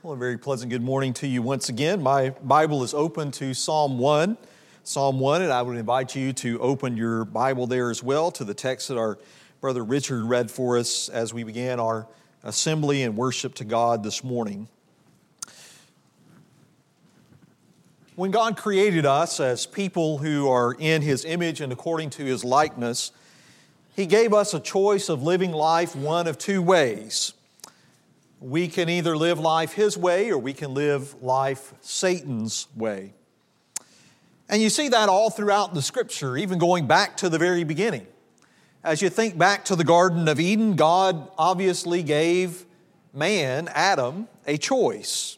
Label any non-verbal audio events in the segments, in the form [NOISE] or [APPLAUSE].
Well, a very pleasant good morning to you once again. My Bible is open to Psalm 1. Psalm 1, and I would invite you to open your Bible there as well to the text that our brother Richard read for us as we began our assembly and worship to God this morning. When God created us as people who are in His image and according to His likeness, He gave us a choice of living life one of two ways. We can either live life His way or we can live life Satan's way. And you see that all throughout the scripture, even going back to the very beginning. As you think back to the Garden of Eden, God obviously gave man, Adam, a choice.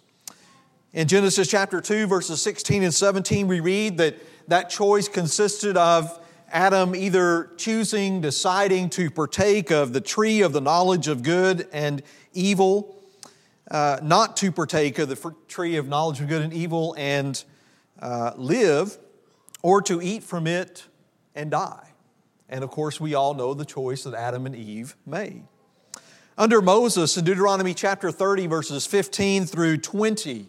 In Genesis chapter 2, verses 16 and 17, we read that that choice consisted of Adam either choosing, deciding to partake of the tree of the knowledge of good and evil, uh, not to partake of the tree of knowledge of good and evil and uh, live, or to eat from it and die. And of course, we all know the choice that Adam and Eve made. Under Moses in Deuteronomy chapter 30, verses 15 through 20,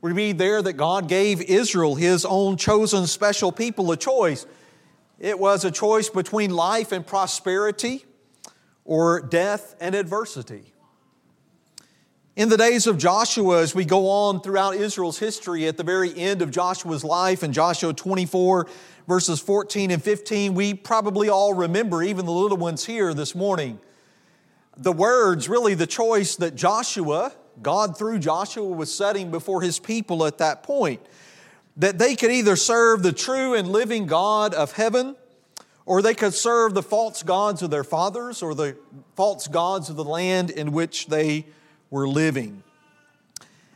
we read there that God gave Israel, his own chosen special people, a choice. It was a choice between life and prosperity or death and adversity. In the days of Joshua, as we go on throughout Israel's history, at the very end of Joshua's life in Joshua 24, verses 14 and 15, we probably all remember, even the little ones here this morning, the words, really the choice that Joshua God, through Joshua, was setting before his people at that point. That they could either serve the true and living God of heaven, or they could serve the false gods of their fathers, or the false gods of the land in which they were living.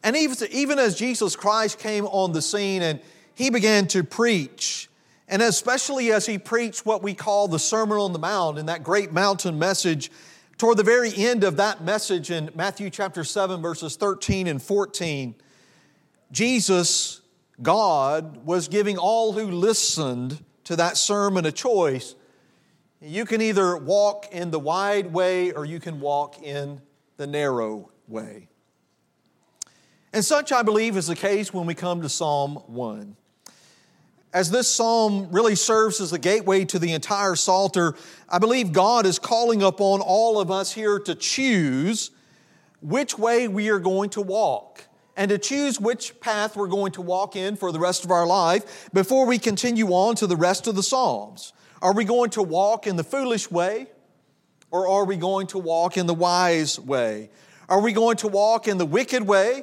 And even, as Jesus Christ came on the scene and he began to preach, and especially as he preached what we call the Sermon on the Mount and that great mountain message Toward the very end of that message in Matthew chapter 7, verses 13 and 14, Jesus, God, was giving all who listened to that sermon a choice. You can either walk in the wide way or you can walk in the narrow way. And such, I believe, is the case when we come to Psalm 1 as this psalm really serves as a gateway to the entire Psalter, I believe God is calling upon all of us here to choose which way we are going to walk and to choose which path we're going to walk in for the rest of our life before we continue on to the rest of the Psalms. Are we going to walk in the foolish way or are we going to walk in the wise way? Are we going to walk in the wicked way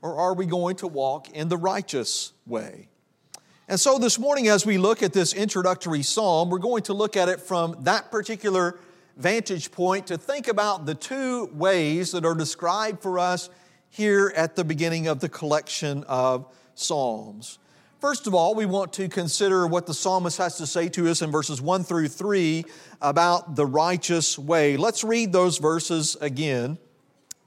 or are we going to walk in the righteous way? And so this morning, as we look at this introductory psalm, we're going to look at it from that particular vantage point to think about the two ways that are described for us here at the beginning of the collection of psalms. First of all, we want to consider what the psalmist has to say to us in verses 1 through 3 about the righteous way. Let's read those verses again.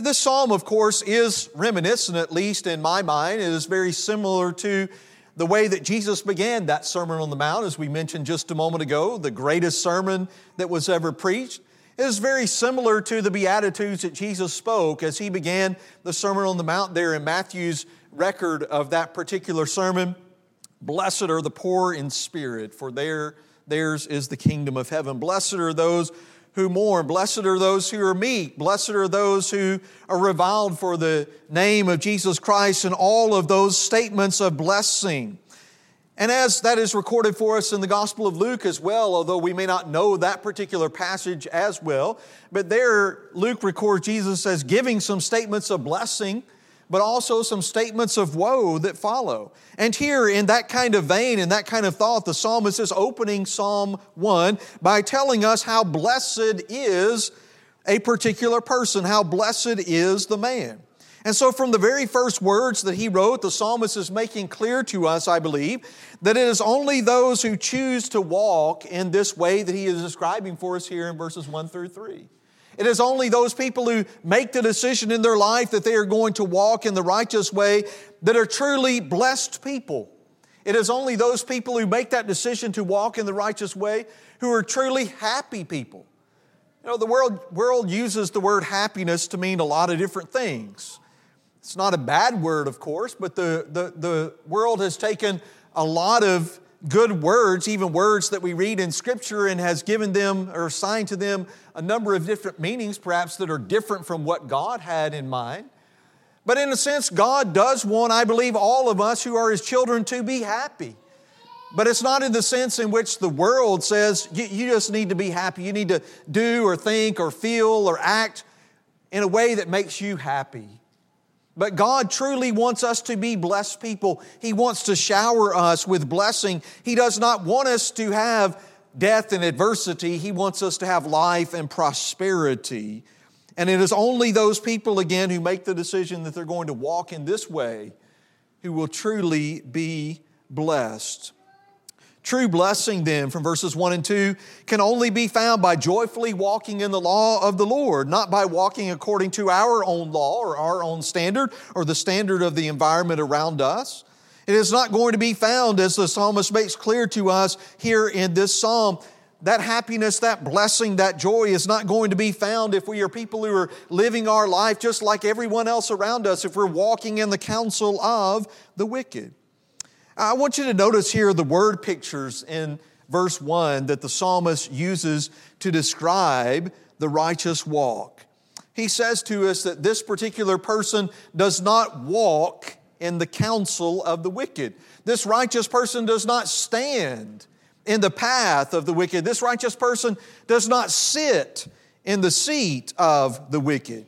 This psalm, of course, is reminiscent, at least in my mind. It is very similar to the way that Jesus began that Sermon on the Mount, as we mentioned just a moment ago, the greatest sermon that was ever preached. It is very similar to the Beatitudes that Jesus spoke as he began the Sermon on the Mount there in Matthew's record of that particular sermon. Blessed are the poor in spirit, for their, theirs is the kingdom of heaven. Blessed are those who mourn. Blessed are those who are meek. Blessed are those who are reviled for the name of Jesus Christ, and all of those statements of blessing. And as that is recorded for us in the Gospel of Luke as well, although we may not know that particular passage as well, but there Luke records Jesus as giving some statements of blessing but also some statements of woe that follow. And here, in that kind of vein, in that kind of thought, the psalmist is opening Psalm 1 by telling us how blessed is a particular person, how blessed is the man. And so, from the very first words that he wrote, the psalmist is making clear to us, I believe, that it is only those who choose to walk in this way that he is describing for us here in verses 1 through 3. It is only those people who make the decision in their life that they are going to walk in the righteous way that are truly blessed people. It is only those people who make that decision to walk in the righteous way who are truly happy people. You know, the world, world uses the word happiness to mean a lot of different things. It's not a bad word, of course, but the, the, the world has taken a lot of good words, even words that we read in Scripture, and has given them or assigned to them a number of different meanings, perhaps that are different from what God had in mind. But in a sense, God does want, I believe, all of us who are His children to be happy. But it's not in the sense in which the world says you, just need to be happy. You need to do or think or feel or act in a way that makes you happy. But God truly wants us to be blessed people. He wants to shower us with blessing. He does not want us to have death and adversity. He wants us to have life and prosperity. And it is only those people, again, who make the decision that they're going to walk in this way who will truly be blessed. True blessing, then, from verses 1 and 2, can only be found by joyfully walking in the law of the Lord, not by walking according to our own law or our own standard or the standard of the environment around us. It is not going to be found, as the psalmist makes clear to us here in this psalm. That happiness, that blessing, that joy is not going to be found if we are people who are living our life just like everyone else around us, if we're walking in the counsel of the wicked. I want you to notice here the word pictures in verse 1 that the psalmist uses to describe the righteous walk. He says to us that this particular person does not walk in the counsel of the wicked. This righteous person does not stand in the path of the wicked. This righteous person does not sit in the seat of the wicked.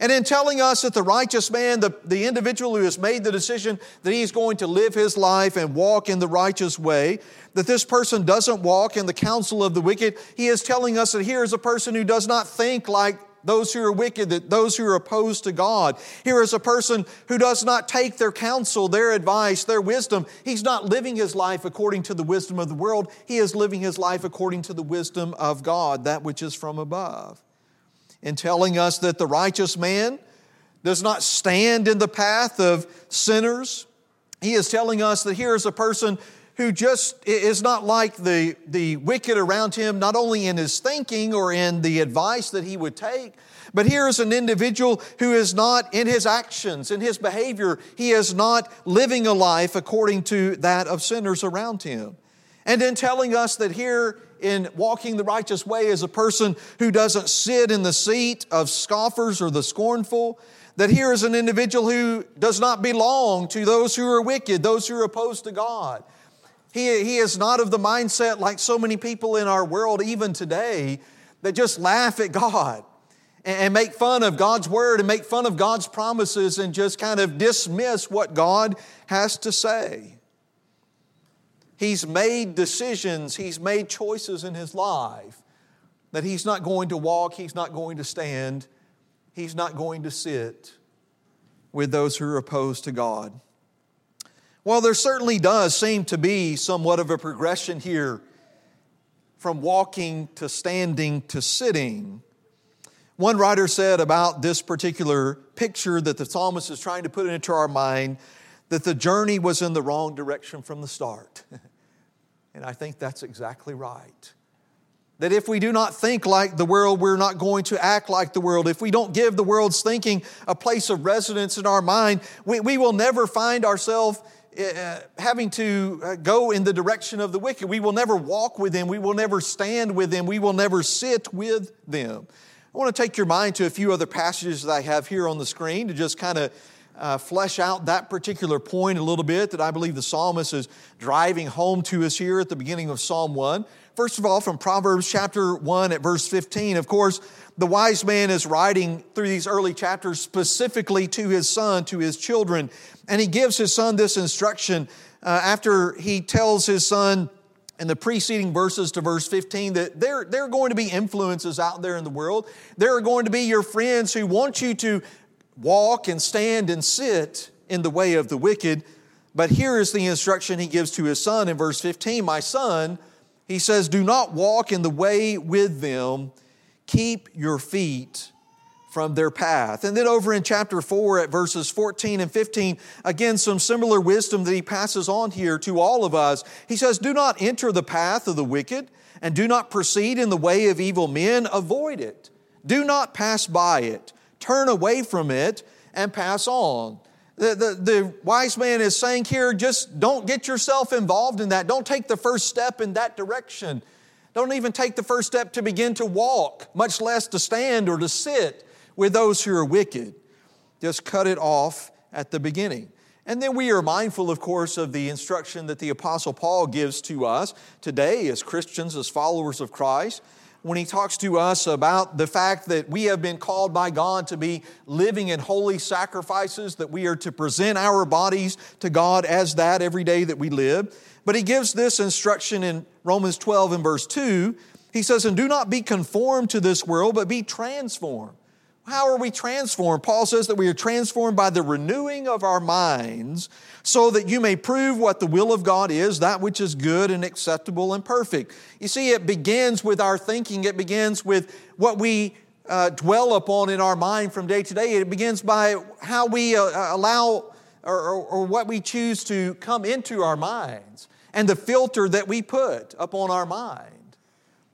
And in telling us that the righteous man, the, the individual who has made the decision that he's going to live his life and walk in the righteous way, that this person doesn't walk in the counsel of the wicked, he is telling us that here is a person who does not think like those who are wicked, that those who are opposed to God. Here is a person who does not take their counsel, their advice, their wisdom. He's not living his life according to the wisdom of the world. He is living his life according to the wisdom of God, that which is from above in telling us that the righteous man does not stand in the path of sinners. He is telling us that here is a person who just is not like the, the wicked around him, not only in his thinking or in the advice that he would take, but here is an individual who is not in his actions, in his behavior, he is not living a life according to that of sinners around him. And in telling us that here in walking the righteous way is a person who doesn't sit in the seat of scoffers or the scornful. That here is an individual who does not belong to those who are wicked, those who are opposed to God. He, he is not of the mindset like so many people in our world, even today, that just laugh at God and, and make fun of God's word and make fun of God's promises and just kind of dismiss what God has to say. He's made decisions, he's made choices in his life that he's not going to walk, he's not going to stand, he's not going to sit with those who are opposed to God. Well, there certainly does seem to be somewhat of a progression here from walking to standing to sitting. One writer said about this particular picture that the psalmist is trying to put into our mind that the journey was in the wrong direction from the start. [LAUGHS] and I think that's exactly right. That if we do not think like the world, we're not going to act like the world. If we don't give the world's thinking a place of residence in our mind, we, we will never find ourselves uh, having to uh, go in the direction of the wicked. We will never walk with them. We will never stand with them. We will never sit with them. I want to take your mind to a few other passages that I have here on the screen to just kind of uh, flesh out that particular point a little bit that I believe the psalmist is driving home to us here at the beginning of Psalm 1. First of all, from Proverbs chapter 1 at verse 15, of course, the wise man is writing through these early chapters specifically to his son, to his children, and he gives his son this instruction uh, after he tells his son, in the preceding verses to verse 15 that there, there are going to be influences out there in the world. There are going to be your friends who want you to walk and stand and sit in the way of the wicked. But here is the instruction he gives to his son in verse 15 My son, he says, do not walk in the way with them, keep your feet from their path. And then over in chapter 4 at verses 14 and 15, again, some similar wisdom that he passes on here to all of us. He says, Do not enter the path of the wicked, and do not proceed in the way of evil men. Avoid it. Do not pass by it. Turn away from it and pass on. The, the, the, wise man is saying here just don't get yourself involved in that. Don't take the first step in that direction. Don't even take the first step to begin to walk, much less to stand or to sit with those who are wicked. Just cut it off at the beginning. And then we are mindful, of course, of the instruction that the Apostle Paul gives to us today as Christians, as followers of Christ when he talks to us about the fact that we have been called by God to be living in holy sacrifices, that we are to present our bodies to God as that every day that we live. But he gives this instruction in Romans 12 and verse 2. He says, And do not be conformed to this world, but be transformed. How are we transformed? Paul says that we are transformed by the renewing of our minds so that you may prove what the will of God is, that which is good and acceptable and perfect. You see, it begins with our thinking, it begins with what we uh, dwell upon in our mind from day to day. It begins by how we uh, allow or, or, or what we choose to come into our minds and the filter that we put upon our mind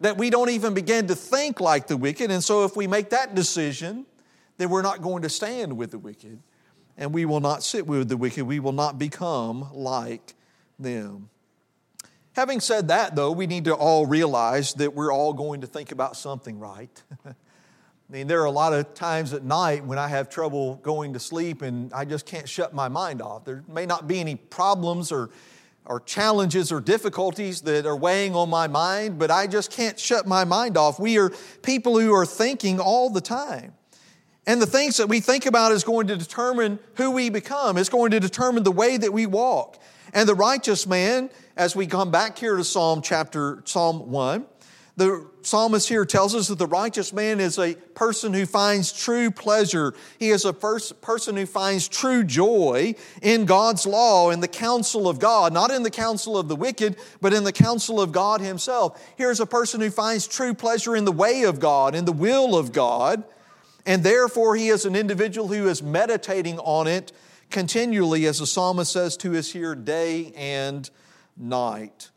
that we don't even begin to think like the wicked. And so, if we make that decision, then we're not going to stand with the wicked, and we will not sit with the wicked. We will not become like them. Having said that, though, we need to all realize that we're all going to think about something, right? [LAUGHS] I mean, there are a lot of times at night when I have trouble going to sleep and I just can't shut my mind off. There may not be any problems or or challenges or difficulties that are weighing on my mind, but I just can't shut my mind off. We are people who are thinking all the time. And the things that we think about is going to determine who we become. It's going to determine the way that we walk. And the righteous man, as we come back here to Psalm chapter, Psalm 1, the psalmist here tells us that the righteous man is a person who finds true pleasure. He is a pers- person who finds true joy in God's law, in the counsel of God, not in the counsel of the wicked, but in the counsel of God Himself. Here's a person who finds true pleasure in the way of God, in the will of God, and therefore he is an individual who is meditating on it continually, as the psalmist says to us here, day and night.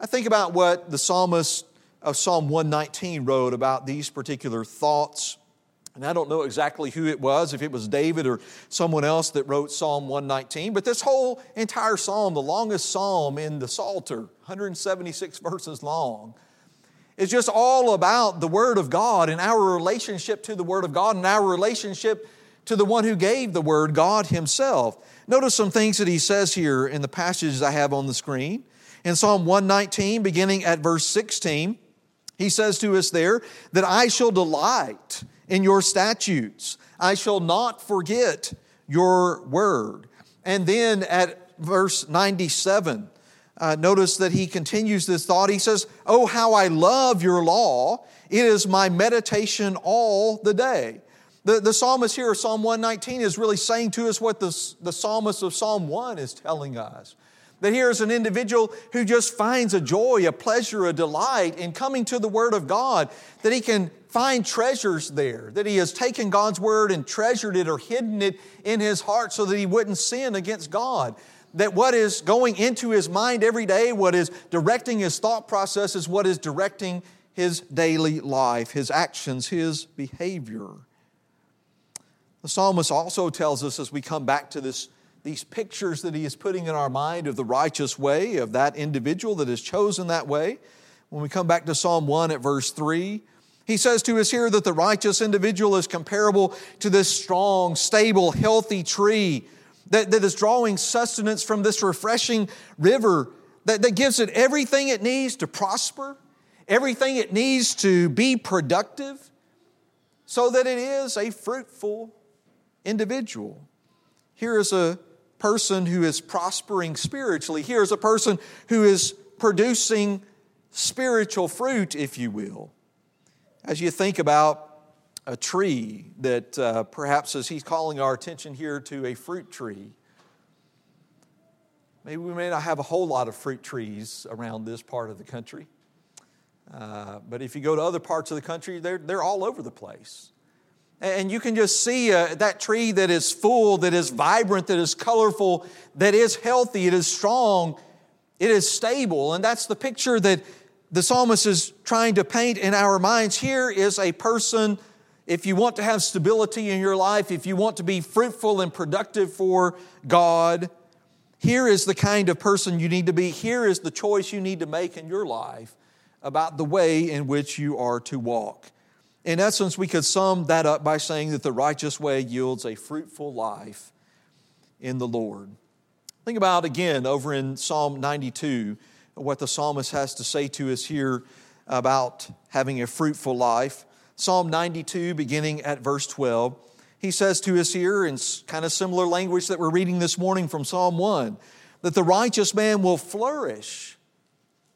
I think about what the psalmist of Psalm 119 wrote about these particular thoughts. And I don't know exactly who it was, if it was David or someone else that wrote Psalm 119, but this whole entire psalm, the longest psalm in the Psalter, 176 verses long, is just all about the Word of God and our relationship to the Word of God and our relationship to the one who gave the Word, God Himself. Notice some things that He says here in the passages I have on the screen. In Psalm 119, beginning at verse 16, he says to us there that I shall delight in your statutes. I shall not forget your word. And then at verse 97, uh, notice that he continues this thought. He says, Oh, how I love your law. It is my meditation all the day. The, the psalmist here, Psalm 119, is really saying to us what the, the psalmist of Psalm 1 is telling us. That here is an individual who just finds a joy, a pleasure, a delight in coming to the Word of God, that he can find treasures there, that he has taken God's Word and treasured it or hidden it in his heart so that he wouldn't sin against God. That what is going into his mind every day, what is directing his thought process, is what is directing his daily life, his actions, his behavior. The psalmist also tells us as we come back to this these pictures that he is putting in our mind of the righteous way, of that individual that is chosen that way. When we come back to Psalm 1 at verse 3, he says to us here that the righteous individual is comparable to this strong, stable, healthy tree that, that is drawing sustenance from this refreshing river that, that gives it everything it needs to prosper, everything it needs to be productive, so that it is a fruitful individual. Here is a person who is prospering spiritually. Here's a person who is producing spiritual fruit, if you will. As you think about a tree that uh, perhaps as he's calling our attention here to a fruit tree, maybe we may not have a whole lot of fruit trees around this part of the country. Uh, but if you go to other parts of the country, they're, they're all over the place. And you can just see uh, that tree that is full, that is vibrant, that is colorful, that is healthy, it is strong, it is stable. And that's the picture that the psalmist is trying to paint in our minds. Here is a person, if you want to have stability in your life, if you want to be fruitful and productive for God, here is the kind of person you need to be. Here is the choice you need to make in your life about the way in which you are to walk. In essence, we could sum that up by saying that the righteous way yields a fruitful life in the Lord. Think about again over in Psalm 92 what the psalmist has to say to us here about having a fruitful life. Psalm 92, beginning at verse 12, he says to us here in kind of similar language that we're reading this morning from Psalm 1 that the righteous man will flourish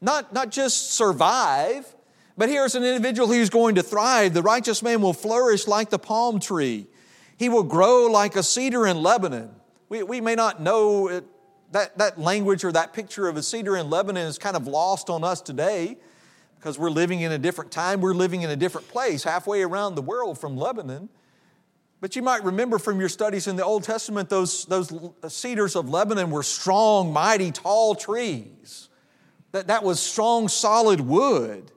not, not just survive, but here's an individual who's going to thrive. The righteous man will flourish like the palm tree. He will grow like a cedar in Lebanon. We, we may not know it, that, that language or that picture of a cedar in Lebanon is kind of lost on us today because we're living in a different time. We're living in a different place, halfway around the world from Lebanon. But you might remember from your studies in the Old Testament, those, those cedars of Lebanon were strong, mighty, tall trees. That, that was strong, solid wood.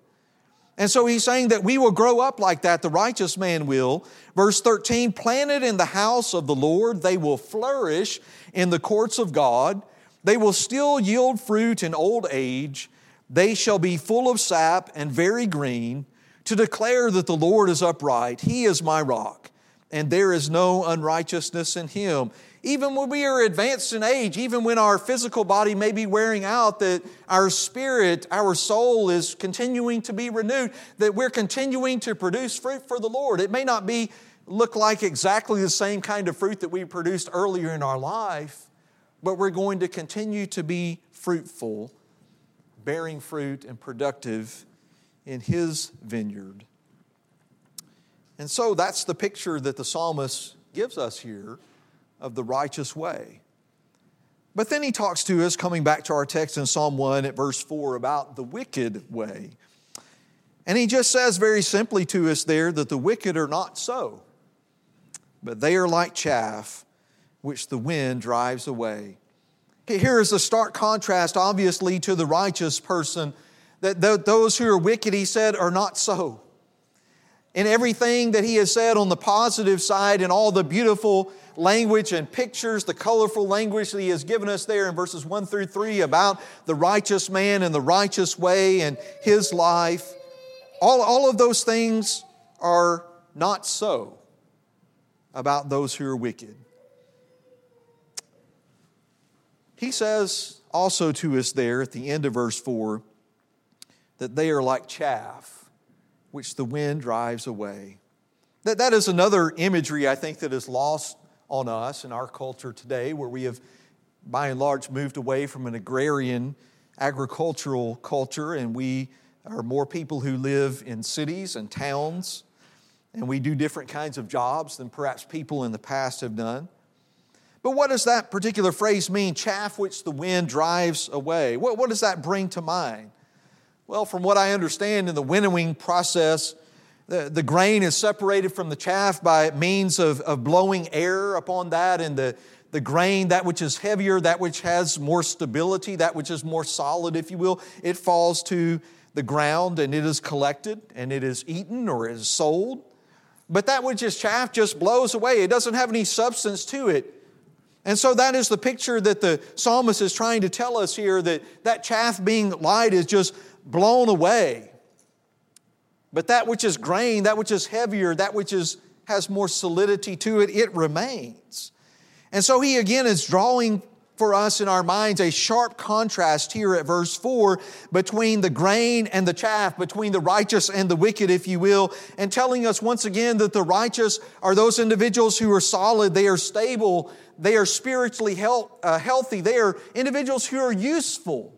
And so he's saying that we will grow up like that, the righteous man will. Verse 13, planted in the house of the Lord, they will flourish in the courts of God. They will still yield fruit in old age. They shall be full of sap and very green to declare that the Lord is upright. He is my rock, and there is no unrighteousness in him even when we are advanced in age, even when our physical body may be wearing out, that our spirit, our soul is continuing to be renewed, that we're continuing to produce fruit for the Lord. It may not be look like exactly the same kind of fruit that we produced earlier in our life, but we're going to continue to be fruitful, bearing fruit and productive in His vineyard. And so that's the picture that the psalmist gives us here of the righteous way. But then he talks to us, coming back to our text in Psalm 1 at verse 4, about the wicked way. And he just says very simply to us there that the wicked are not so, but they are like chaff which the wind drives away. Here is a stark contrast, obviously, to the righteous person, that those who are wicked, he said, are not so. In everything that he has said on the positive side and all the beautiful language and pictures, the colorful language that he has given us there in verses 1 through 3 about the righteous man and the righteous way and his life. All, all of those things are not so about those who are wicked. He says also to us there at the end of verse 4 that they are like chaff which the wind drives away. That, that is another imagery I think that is lost on us in our culture today, where we have by and large moved away from an agrarian agricultural culture and we are more people who live in cities and towns and we do different kinds of jobs than perhaps people in the past have done. But what does that particular phrase mean, chaff which the wind drives away? What, what does that bring to mind? Well, from what I understand in the winnowing process, the, the grain is separated from the chaff by means of, of blowing air upon that, and the, the grain, that which is heavier, that which has more stability, that which is more solid, if you will, it falls to the ground and it is collected and it is eaten or is sold. But that which is chaff just blows away. It doesn't have any substance to it. And so that is the picture that the psalmist is trying to tell us here that that chaff being light is just blown away. But that which is grain, that which is heavier, that which is, has more solidity to it, it remains. And so he again is drawing for us in our minds a sharp contrast here at verse 4 between the grain and the chaff, between the righteous and the wicked, if you will, and telling us once again that the righteous are those individuals who are solid, they are stable, they are spiritually health, uh, healthy, they are individuals who are useful,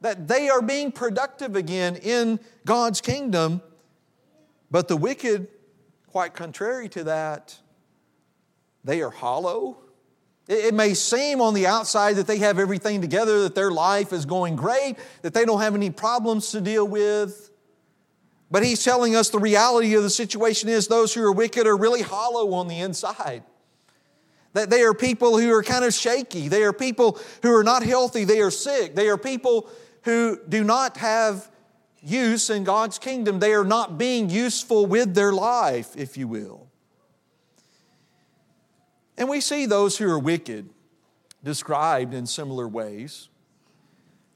that they are being productive again in God's kingdom. But the wicked Quite contrary to that, they are hollow. It may seem on the outside that they have everything together, that their life is going great, that they don't have any problems to deal with. But he's telling us the reality of the situation is those who are wicked are really hollow on the inside. That they are people who are kind of shaky. They are people who are not healthy. They are sick. They are people who do not have use in God's kingdom. They are not being useful with their life, if you will. And we see those who are wicked described in similar ways.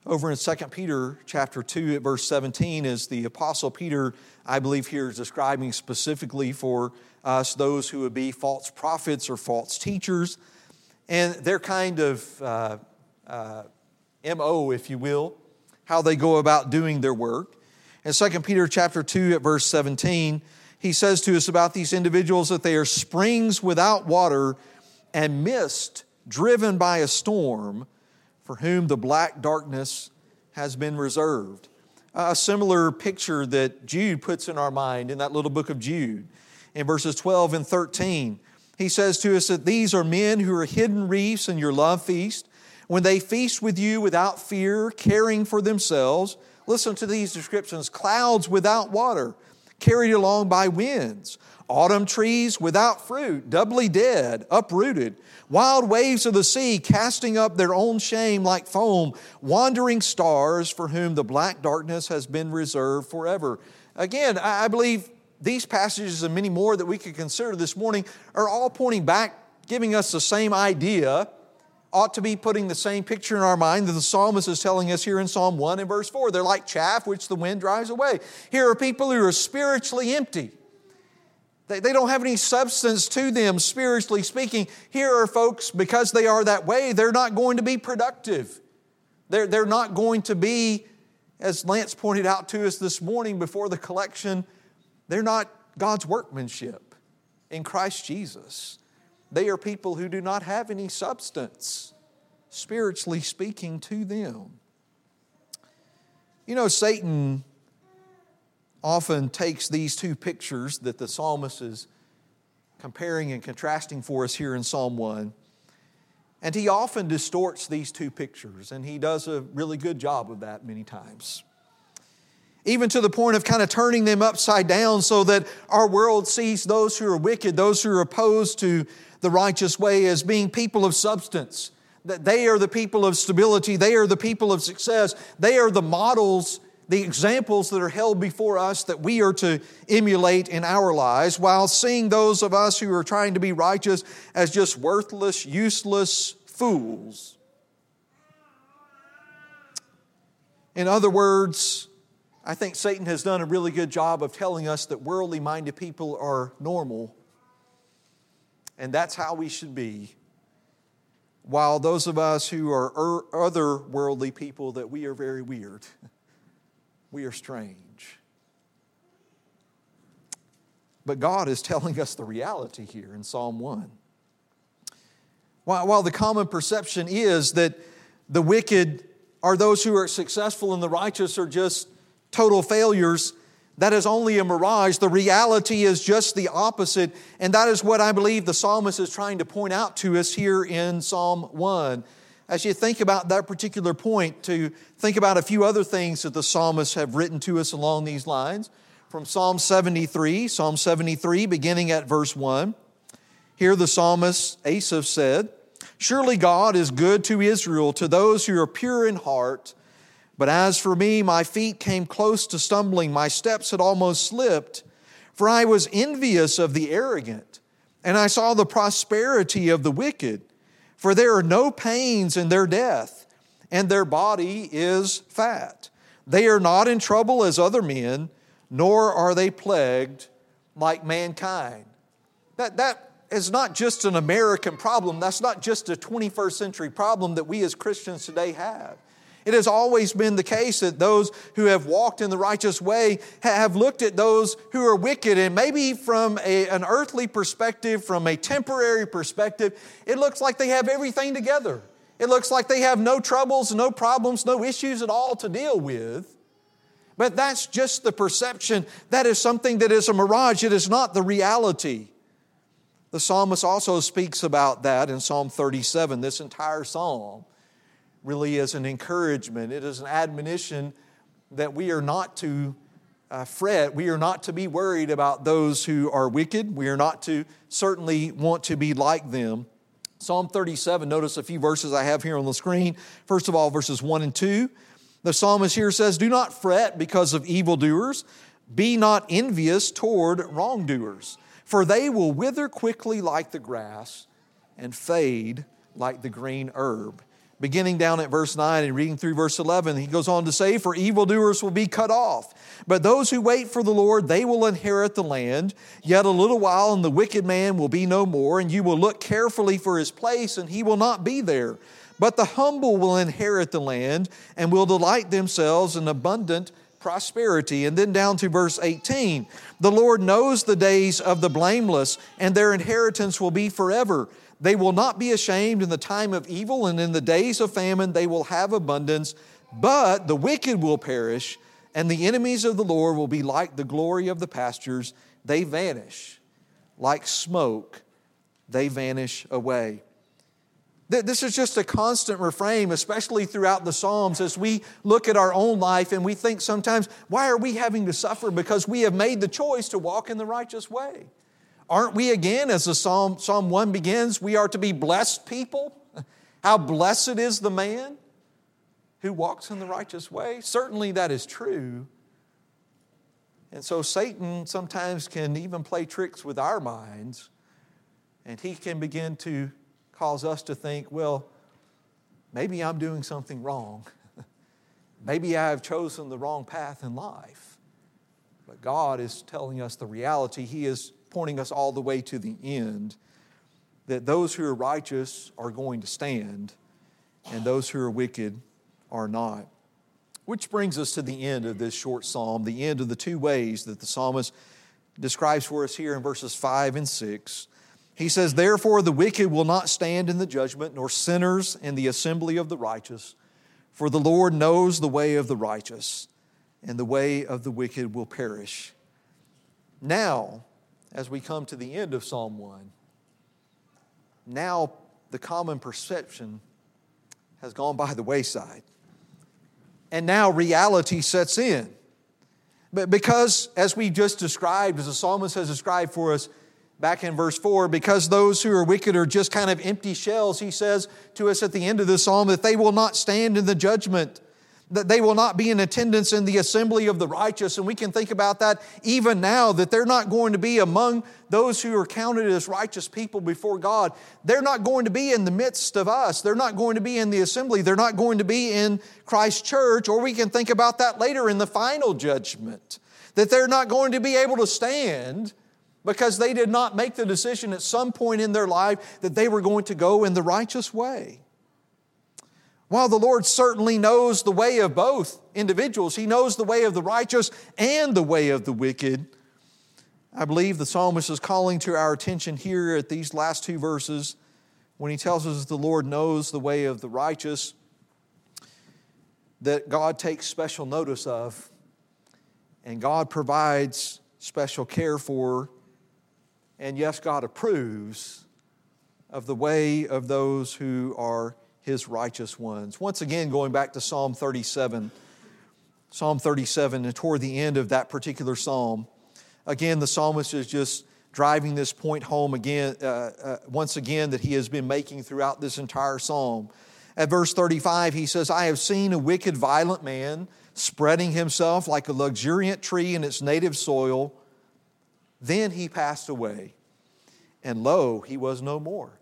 Over in 2 Peter chapter 2 at verse 17 is the apostle Peter, I believe here is describing specifically for us those who would be false prophets or false teachers and their kind of uh, uh, MO, if you will, how they go about doing their work. In 2 Peter chapter 2 at verse 17, he says to us about these individuals that they are springs without water and mist driven by a storm, for whom the black darkness has been reserved. A similar picture that Jude puts in our mind in that little book of Jude. In verses 12 and 13, he says to us that these are men who are hidden reefs in your love feast. When they feast with you without fear, caring for themselves, listen to these descriptions clouds without water, carried along by winds autumn trees without fruit, doubly dead, uprooted, wild waves of the sea casting up their own shame like foam, wandering stars for whom the black darkness has been reserved forever. Again, I believe these passages and many more that we could consider this morning are all pointing back, giving us the same idea, ought to be putting the same picture in our mind that the psalmist is telling us here in Psalm 1 and verse 4. They're like chaff which the wind drives away. Here are people who are spiritually empty. They, they don't have any substance to them, spiritually speaking. Here are folks, because they are that way, they're not going to be productive. They're, they're not going to be, as Lance pointed out to us this morning before the collection, they're not God's workmanship in Christ Jesus. They are people who do not have any substance, spiritually speaking, to them. You know, Satan often takes these two pictures that the psalmist is comparing and contrasting for us here in Psalm 1. And he often distorts these two pictures, and he does a really good job of that many times. Even to the point of kind of turning them upside down so that our world sees those who are wicked, those who are opposed to the righteous way, as being people of substance. That they are the people of stability, they are the people of success, they are the models the examples that are held before us that we are to emulate in our lives, while seeing those of us who are trying to be righteous as just worthless, useless fools. In other words, I think Satan has done a really good job of telling us that worldly minded people are normal, and that's how we should be. While those of us who are er, other worldly people, that we are very weird. [LAUGHS] we are strange. But God is telling us the reality here in Psalm 1. While, the common perception is that the wicked are those who are successful and the righteous are just total failures, that is only a mirage. The reality is just the opposite. And that is what I believe the psalmist is trying to point out to us here in Psalm 1 as you think about that particular point, to think about a few other things that the psalmists have written to us along these lines. From Psalm 73, Psalm 73, beginning at verse 1. Here the psalmist Asaph said, Surely God is good to Israel, to those who are pure in heart. But as for me, my feet came close to stumbling, my steps had almost slipped, for I was envious of the arrogant, and I saw the prosperity of the wicked. For there are no pains in their death, and their body is fat. They are not in trouble as other men, nor are they plagued like mankind. That, that is not just an American problem. That's not just a 21st century problem that we as Christians today have. It has always been the case that those who have walked in the righteous way have looked at those who are wicked, and maybe from a, an earthly perspective, from a temporary perspective, it looks like they have everything together. It looks like they have no troubles, no problems, no issues at all to deal with. But that's just the perception. That is something that is a mirage. It is not the reality. The psalmist also speaks about that in Psalm 37. This entire psalm really is an encouragement, it is an admonition that we are not to uh, fret. We are not to be worried about those who are wicked. We are not to certainly want to be like them. Psalm 37, notice a few verses I have here on the screen. First of all, verses 1 and 2. The psalmist here says, Do not fret because of evildoers, be not envious toward wrongdoers, for they will wither quickly like the grass and fade like the green herb beginning down at verse 9 and reading through verse 11, he goes on to say, For evildoers will be cut off, but those who wait for the Lord, they will inherit the land. Yet a little while, and the wicked man will be no more, and you will look carefully for his place, and he will not be there. But the humble will inherit the land and will delight themselves in abundant prosperity. And then down to verse 18 the Lord knows the days of the blameless, and their inheritance will be forever. They will not be ashamed in the time of evil, and in the days of famine they will have abundance. But the wicked will perish, and the enemies of the Lord will be like the glory of the pastures. They vanish like smoke, they vanish away. This is just a constant refrain, especially throughout the Psalms, as we look at our own life and we think sometimes, why are we having to suffer? Because we have made the choice to walk in the righteous way. Aren't we again, as the Psalm, Psalm 1 begins, we are to be blessed people? How blessed is the man who walks in the righteous way? Certainly that is true. And so Satan sometimes can even play tricks with our minds, and he can begin to cause us to think, well, maybe I'm doing something wrong. [LAUGHS] maybe I have chosen the wrong path in life. But God is telling us the reality. He is pointing us all the way to the end that those who are righteous are going to stand, and those who are wicked are not. Which brings us to the end of this short psalm, the end of the two ways that the psalmist describes for us here in verses 5 and 6. He says, Therefore, the wicked will not stand in the judgment, nor sinners in the assembly of the righteous. For the Lord knows the way of the righteous, and the way of the wicked will perish. Now, as we come to the end of Psalm 1. Now, the common perception has gone by the wayside. And now reality sets in. But because, as we just described, as the psalmist has described for us back in verse 4, because those who are wicked are just kind of empty shells, he says to us at the end of the psalm that they will not stand in the judgment that they will not be in attendance in the assembly of the righteous. And we can think about that even now, that they're not going to be among those who are counted as righteous people before God. They're not going to be in the midst of us. They're not going to be in the assembly. They're not going to be in Christ's church. Or we can think about that later in the final judgment, that they're not going to be able to stand because they did not make the decision at some point in their life that they were going to go in the righteous way. While the Lord certainly knows the way of both individuals, He knows the way of the righteous and the way of the wicked. I believe the psalmist is calling to our attention here at these last two verses when he tells us the Lord knows the way of the righteous that God takes special notice of and God provides special care for, and yes, God approves of the way of those who are his righteous ones. Once again, going back to Psalm 37, Psalm 37, and toward the end of that particular psalm, again, the psalmist is just driving this point home again, uh, uh, once again, that he has been making throughout this entire psalm. At verse 35, he says, I have seen a wicked, violent man spreading himself like a luxuriant tree in its native soil. Then he passed away, and lo, he was no more.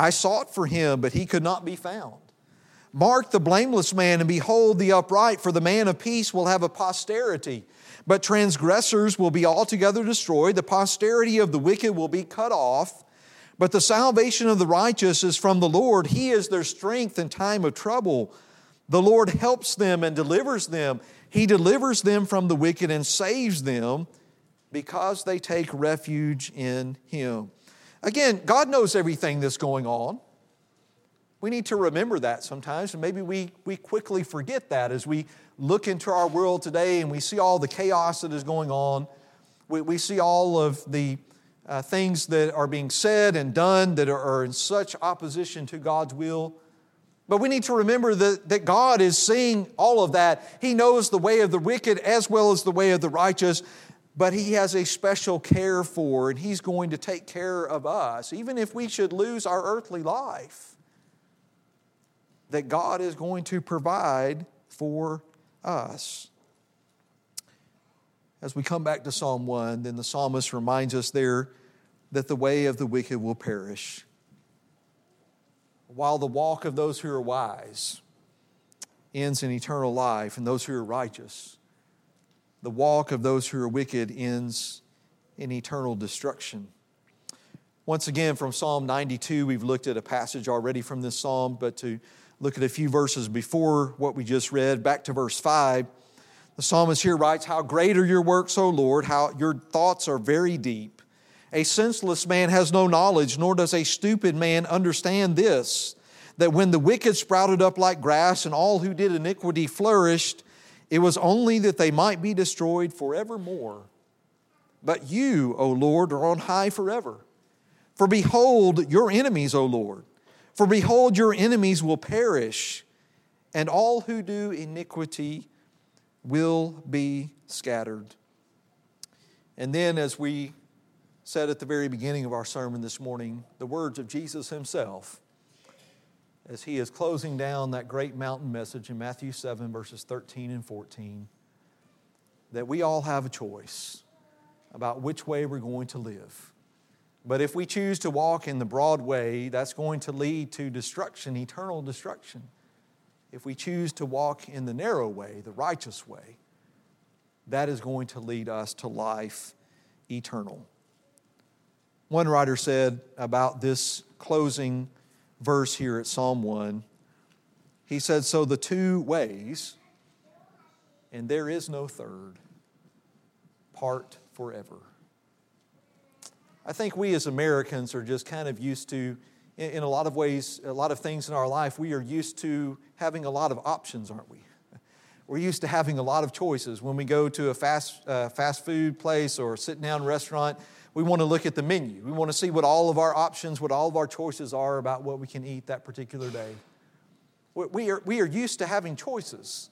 I sought for him, but he could not be found. Mark the blameless man and behold the upright, for the man of peace will have a posterity. But transgressors will be altogether destroyed. The posterity of the wicked will be cut off. But the salvation of the righteous is from the Lord. He is their strength in time of trouble. The Lord helps them and delivers them. He delivers them from the wicked and saves them because they take refuge in Him. Again, God knows everything that's going on. We need to remember that sometimes, and maybe we, we quickly forget that as we look into our world today and we see all the chaos that is going on. We, we see all of the uh, things that are being said and done that are, are in such opposition to God's will. But we need to remember that, that God is seeing all of that. He knows the way of the wicked as well as the way of the righteous, but He has a special care for, and He's going to take care of us, even if we should lose our earthly life. That God is going to provide for us. As we come back to Psalm 1, then the psalmist reminds us there that the way of the wicked will perish, while the walk of those who are wise ends in eternal life, and those who are righteous, the walk of those who are wicked ends in eternal destruction. Once again, from Psalm 92, we've looked at a passage already from this psalm, but to look at a few verses before what we just read, back to verse 5, the psalmist here writes, How great are your works, O Lord, how your thoughts are very deep. A senseless man has no knowledge, nor does a stupid man understand this that when the wicked sprouted up like grass and all who did iniquity flourished, it was only that they might be destroyed forevermore. But you, O Lord, are on high forever. For behold, your enemies, O Lord, for behold, your enemies will perish, and all who do iniquity will be scattered. And then, as we said at the very beginning of our sermon this morning, the words of Jesus himself as he is closing down that great mountain message in Matthew 7, verses 13 and 14, that we all have a choice about which way we're going to live. But if we choose to walk in the broad way, that's going to lead to destruction, eternal destruction. If we choose to walk in the narrow way, the righteous way, that is going to lead us to life eternal. One writer said about this closing verse here at Psalm 1, he said, So the two ways, and there is no third, part forever. I think we as Americans are just kind of used to, in a lot of ways, a lot of things in our life, we are used to having a lot of options, aren't we? [LAUGHS] We're used to having a lot of choices. When we go to a fast, uh, fast food place or sit down restaurant, we want to look at the menu. We want to see what all of our options, what all of our choices are about what we can eat that particular day. We are, we are used to having choices.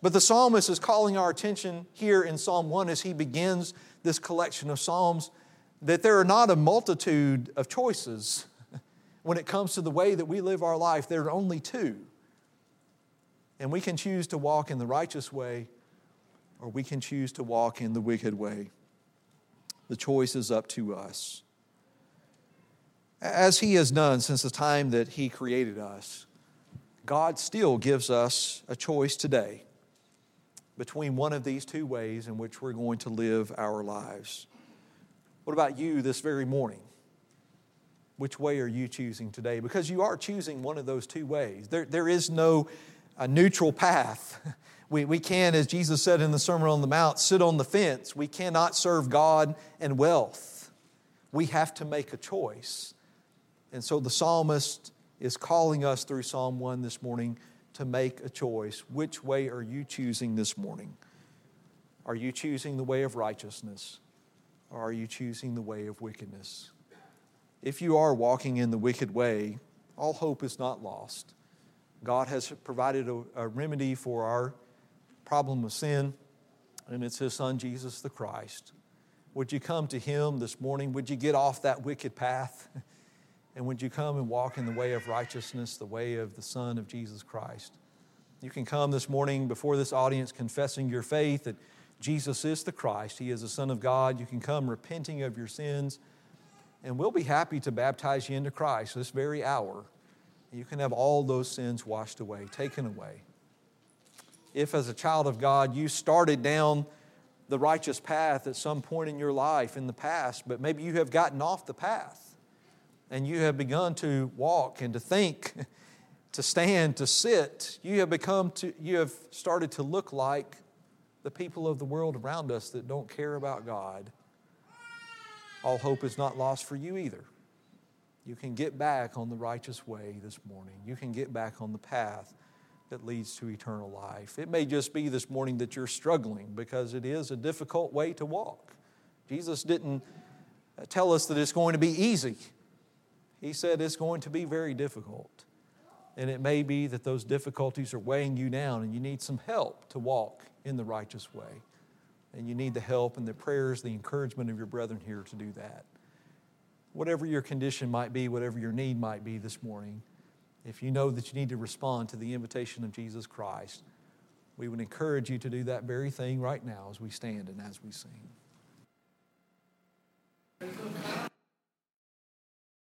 But the psalmist is calling our attention here in Psalm 1 as he begins this collection of Psalms that there are not a multitude of choices [LAUGHS] when it comes to the way that we live our life. There are only two. And we can choose to walk in the righteous way or we can choose to walk in the wicked way. The choice is up to us. As He has done since the time that He created us, God still gives us a choice today between one of these two ways in which we're going to live our lives. What about you this very morning? Which way are you choosing today? Because you are choosing one of those two ways. There, there is no a neutral path. [LAUGHS] We, we can, as Jesus said in the Sermon on the Mount, sit on the fence. We cannot serve God and wealth. We have to make a choice. And so the psalmist is calling us through Psalm 1 this morning to make a choice. Which way are you choosing this morning? Are you choosing the way of righteousness or are you choosing the way of wickedness? If you are walking in the wicked way, all hope is not lost. God has provided a, a remedy for our problem of sin, and it's His Son, Jesus the Christ. Would you come to Him this morning? Would you get off that wicked path? [LAUGHS] And would you come and walk in the way of righteousness, the way of the Son of Jesus Christ? You can come this morning before this audience confessing your faith that Jesus is the Christ. He is the Son of God. You can come repenting of your sins, and we'll be happy to baptize you into Christ this very hour. You can have all those sins washed away, taken away if, as a child of God, you started down the righteous path at some point in your life in the past, but maybe you have gotten off the path and you have begun to walk and to think, [LAUGHS] to stand, to sit. You have become to, you have started to look like the people of the world around us that don't care about God. All hope is not lost for you either. You can get back on the righteous way this morning. You can get back on the path that leads to eternal life. It may just be this morning that you're struggling because it is a difficult way to walk. Jesus didn't uh, tell us that it's going to be easy, He said it's going to be very difficult. And it may be that those difficulties are weighing you down and you need some help to walk in the righteous way. And you need the help and the prayers, the encouragement of your brethren here to do that whatever your condition might be, whatever your need might be this morning, if you know that you need to respond to the invitation of Jesus Christ, we would encourage you to do that very thing right now as we stand and as we sing.